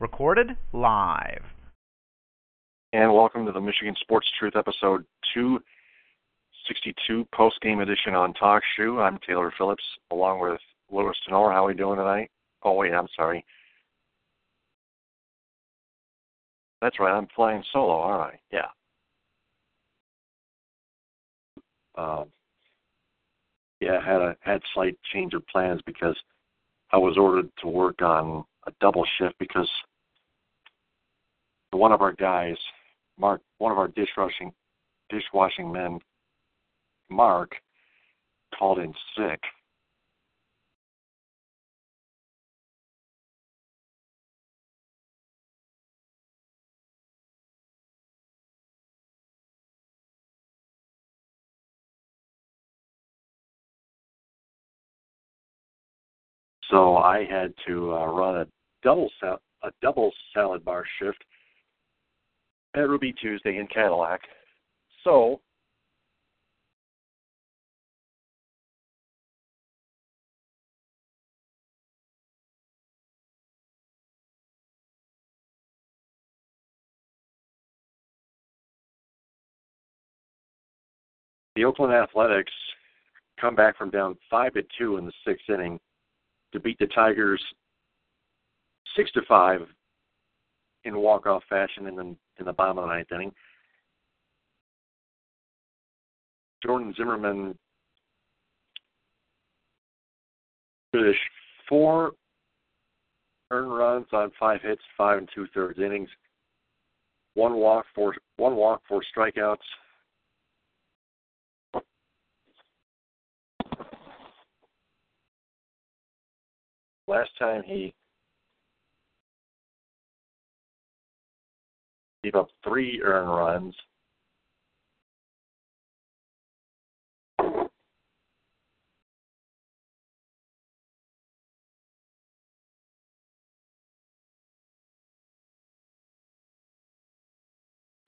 Recorded live. And welcome to the Michigan Sports Truth episode 262 post game edition on Talk Shoe. I'm Taylor Phillips along with Louis Tenor. How are we doing tonight? Oh, wait, I'm sorry. That's right, I'm flying solo, aren't I? Yeah. Um, yeah, I had a had slight change of plans because I was ordered to work on a double shift because one of our guys, Mark, one of our dishwashing dishwashing men, Mark, called in sick. So I had to uh, run a double sal- a double salad bar shift at Ruby Tuesday in Cadillac. So the Oakland Athletics come back from down five to two in the sixth inning to beat the Tigers six to five in walk off fashion in the in the bottom of the ninth inning. Jordan Zimmermann finished four earned runs on five hits, five and two thirds innings, one walk for one walk for strikeouts. Last time he gave up three earned runs.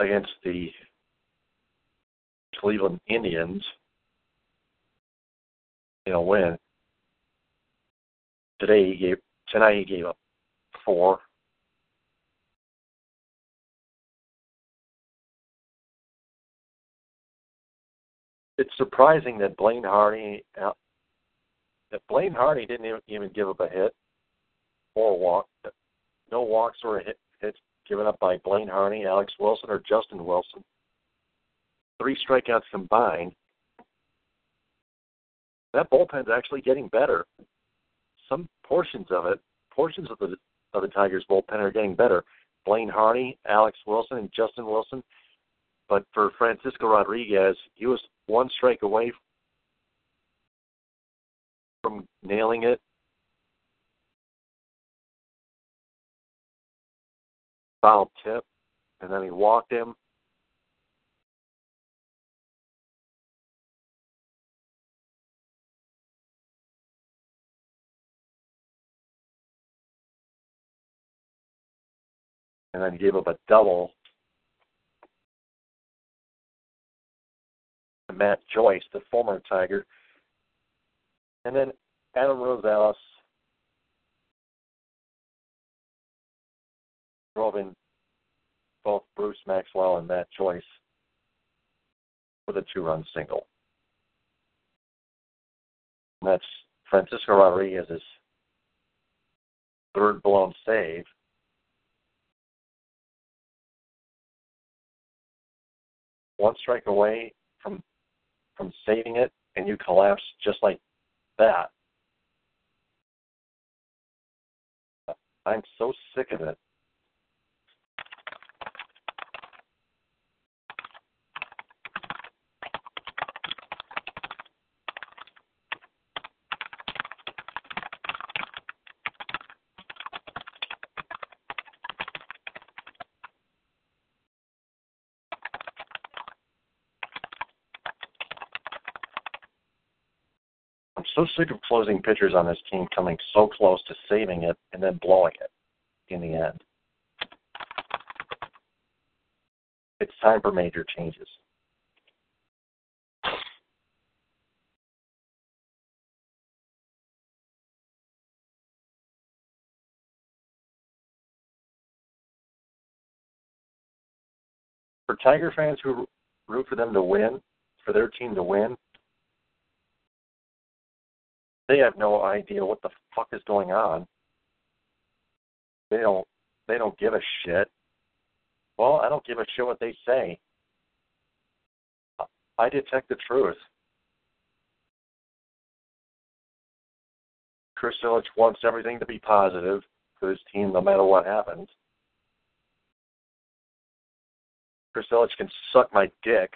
Against the Cleveland Indians in a win. Today he gave tonight he gave up four. It's surprising that Blaine Hardy uh, that Blaine Hardy didn't even, even give up a hit or a walk. No walks or hit, hits given up by Blaine Hardy, Alex Wilson, or Justin Wilson. Three strikeouts combined. That bullpen's actually getting better some portions of it, portions of the of the Tigers bullpen are getting better. Blaine Hardy, Alex Wilson, and Justin Wilson. But for Francisco Rodriguez, he was one strike away from nailing it. Foul tip, and then he walked him. and then he gave up a double Matt Joyce, the former Tiger. And then Adam Rosales drove in both Bruce Maxwell and Matt Joyce with a two run single. And that's Francisco Rodriguez's third blown save. one strike away from from saving it and you collapse just like that. I'm so sick of it. I'm so sick of closing pitchers on this team coming so close to saving it and then blowing it in the end. It's time for major changes. For Tiger fans who root for them to win, for their team to win, they have no idea what the fuck is going on. They don't they don't give a shit. Well, I don't give a shit what they say. I detect the truth. Chris Ilitch wants everything to be positive for his team no matter what happens. Chris Ilitch can suck my dick.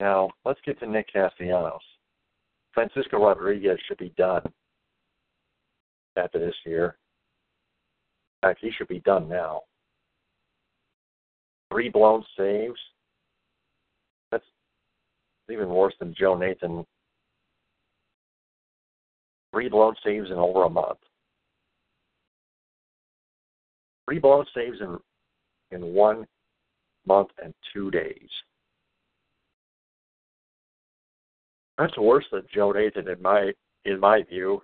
Now, let's get to Nick Castellanos. Francisco Rodriguez should be done after this year. In fact, he should be done now. Three blown saves. That's even worse than Joe Nathan. Three blown saves in over a month. Three blown saves in in one month and two days. That's worse than Joe Nathan in my in my view.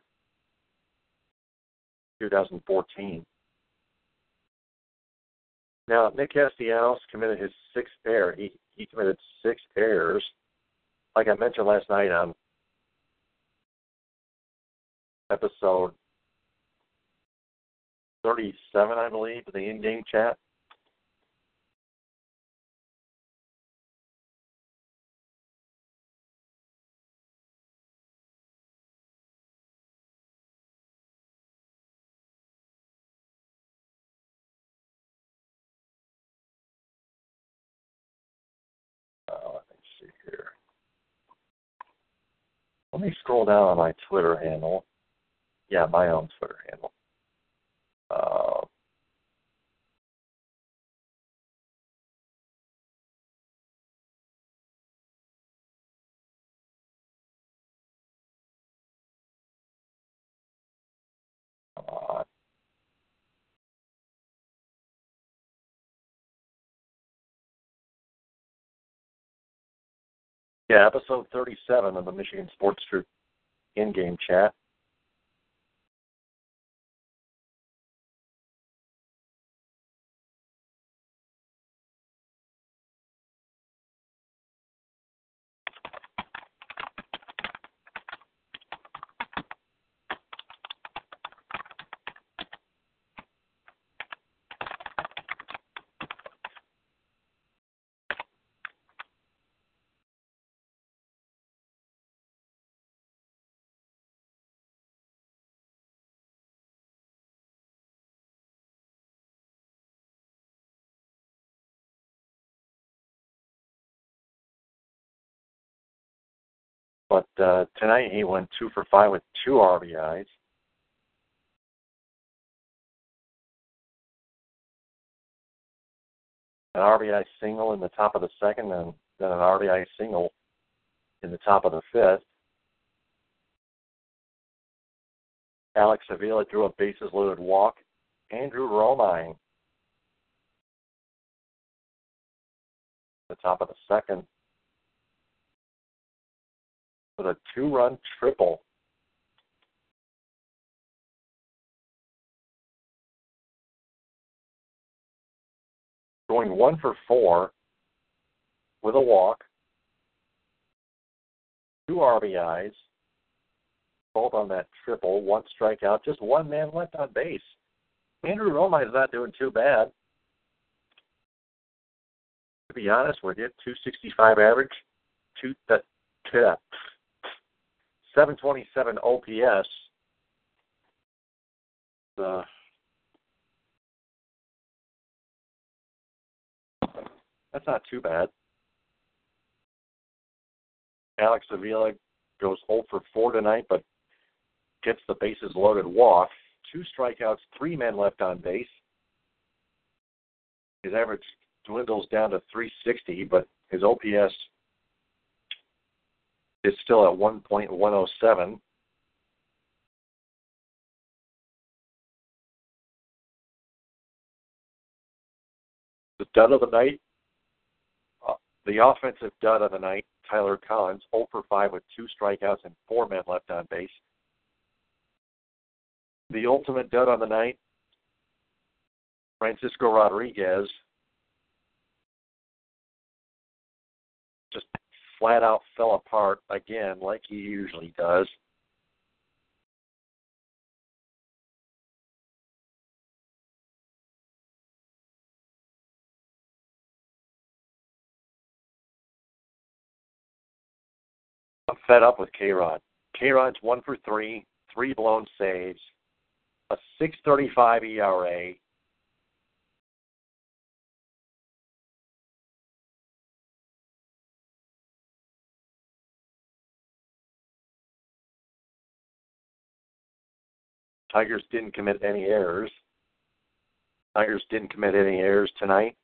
2014. Now Nick Castellanos committed his sixth error. He he committed six errors. Like I mentioned last night on episode 37, I believe, in the in-game chat. Let me scroll down on my Twitter handle. Yeah, my own Twitter handle. Yeah, episode 37 of the Michigan Sports Group in-game chat. But uh, tonight he went two for five with two RBIs. An RBI single in the top of the second, and then an RBI single in the top of the fifth. Alex Avila drew a bases loaded walk. Andrew Romine, the top of the second, with a two run triple. Going one for four with a walk, two RBIs, both on that triple, one strikeout, just one man left on base. Andrew Romine is not doing too bad. To be honest with you, 265 average, two uh, that 727 OPS. Uh, that's not too bad. Alex Avila goes 0 for 4 tonight, but gets the bases loaded walk. Two strikeouts, three men left on base. His average dwindles down to 360, but his OPS is still at 1.107. The dud of the night, uh, the offensive dud of the night, Tyler Collins, 0 for 5 with two strikeouts and four men left on base. The ultimate dud on the night, Francisco Rodriguez, flat out fell apart again, like he usually does. I'm fed up with K Rod. K Rod's one for three, three blown saves, a 6.35 ERA. Tigers didn't commit any errors. Tigers didn't commit any errors tonight.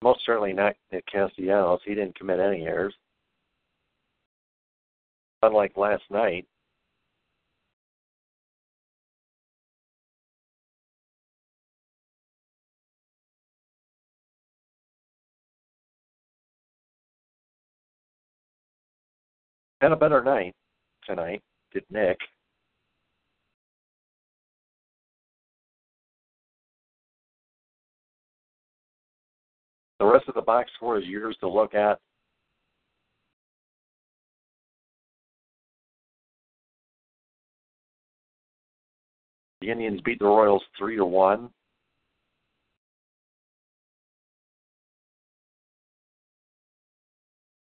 Most certainly not Nick Castellanos. He didn't commit any errors unlike last night. Had a better night tonight, did Nick. The rest of the box score is yours to look at. The Indians beat the Royals three to one.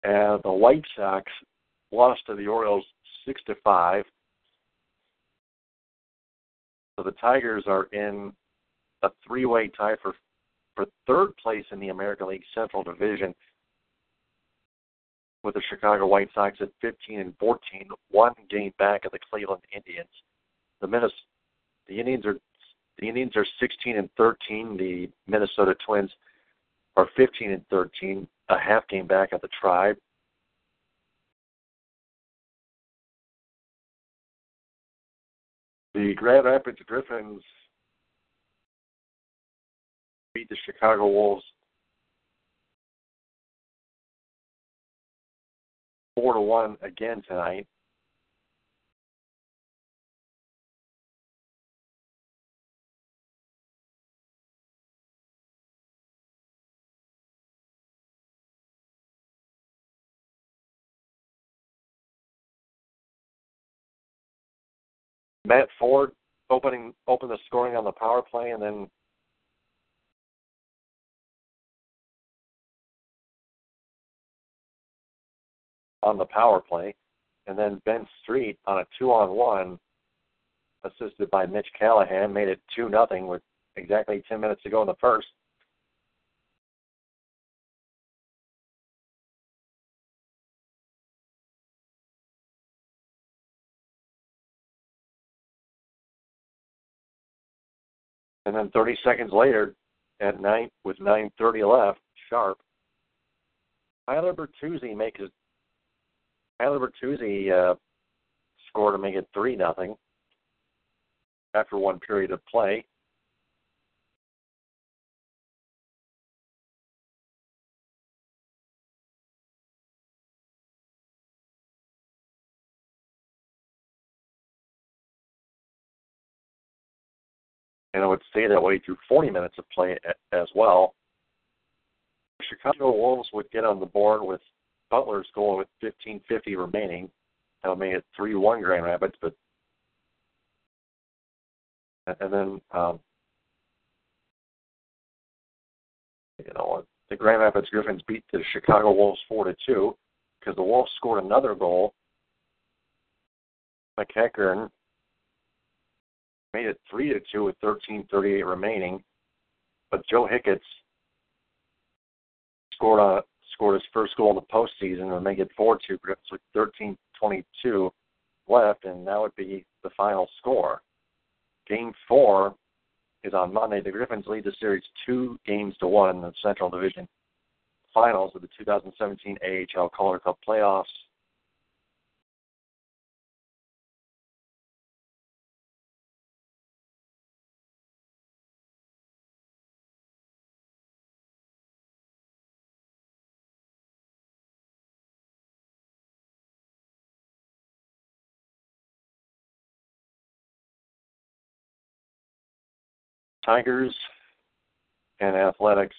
And the White Sox lost to the Orioles six to five. So the Tigers are in a three-way tie for for third place in the American League Central Division, with the Chicago White Sox at 15 and 14, one game back of the Cleveland Indians. The Minnesota the Indians are the Indians are 16 and 13. The Minnesota Twins are 15 and 13, a half game back of the Tribe. The Grand Rapids Griffins beat the Chicago Wolves four to one again tonight. Matt Ford opening open the scoring on the power play and then on the power play, and then Ben Street on a two on one, assisted by Mitch Callahan, made it two nothing with exactly ten minutes to go in the first. And then 30 seconds later, at nine with 9:30 left, sharp, Tyler Bertuzzi makes it. Tyler Bertuzzi uh, scored to make it three nothing after one period of play. and it would stay that way through 40 minutes of play as well. Chicago Wolves would get on the board with Butler's goal with 15:50 remaining. That would make it 3-1 Grand Rapids, but and then um, you know the Grand Rapids Griffins beat the Chicago Wolves four to two because the Wolves scored another goal. McEachern made it three to two with 13:38 remaining, but Joe Hicketts scored a scored his first goal in the postseason and make it four two with 13:22 left, and that would be the final score. Game four is on Monday. The Griffins lead the series two games to one in the Central Division Finals of the 2017 AHL Calder Cup playoffs. Tigers and Athletics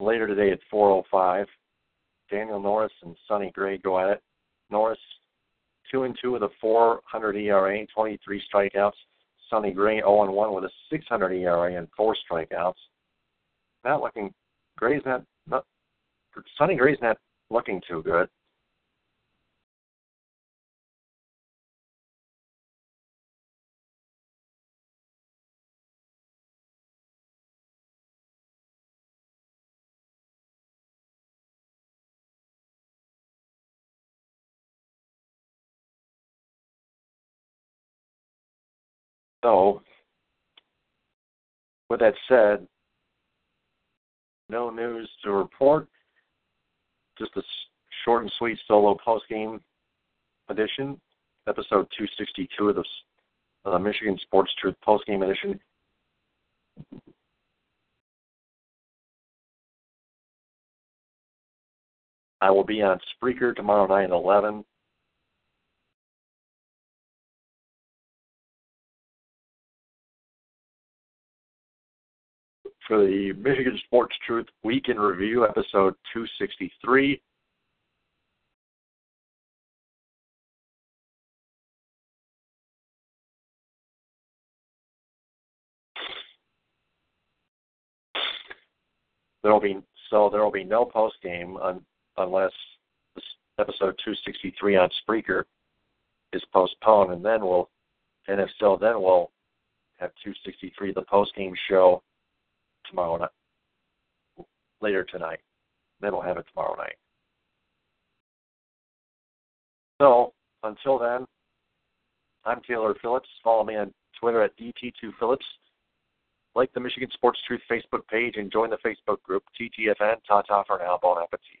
later today at 4:05. Daniel Norris and Sonny Gray go at it. Norris two and two with a 400 ERA, 23 strikeouts. Sonny Gray 0 and 1 with a 600 ERA and four strikeouts. Not looking. Gray's not. not Sonny Gray's not looking too good. So, with that said, no news to report. Just a short and sweet solo post game edition, episode 262 of the, Michigan Sports Truth post game edition. I will be on Spreaker tomorrow night at 11. For the Michigan Sports Truth Week in Review, episode 263. There'll be so there will be no post game un, unless episode 263 on Spreaker is postponed, and then we'll, and if so, then we'll have 263 the post game show tomorrow night, later tonight. Then we'll have it tomorrow night. So until then, I'm Taylor Phillips. Follow me on Twitter at DT2Phillips. Like the Michigan Sports Truth Facebook page and join the Facebook group TTFN. Ta ta for now. Bon appetit.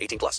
18 plus.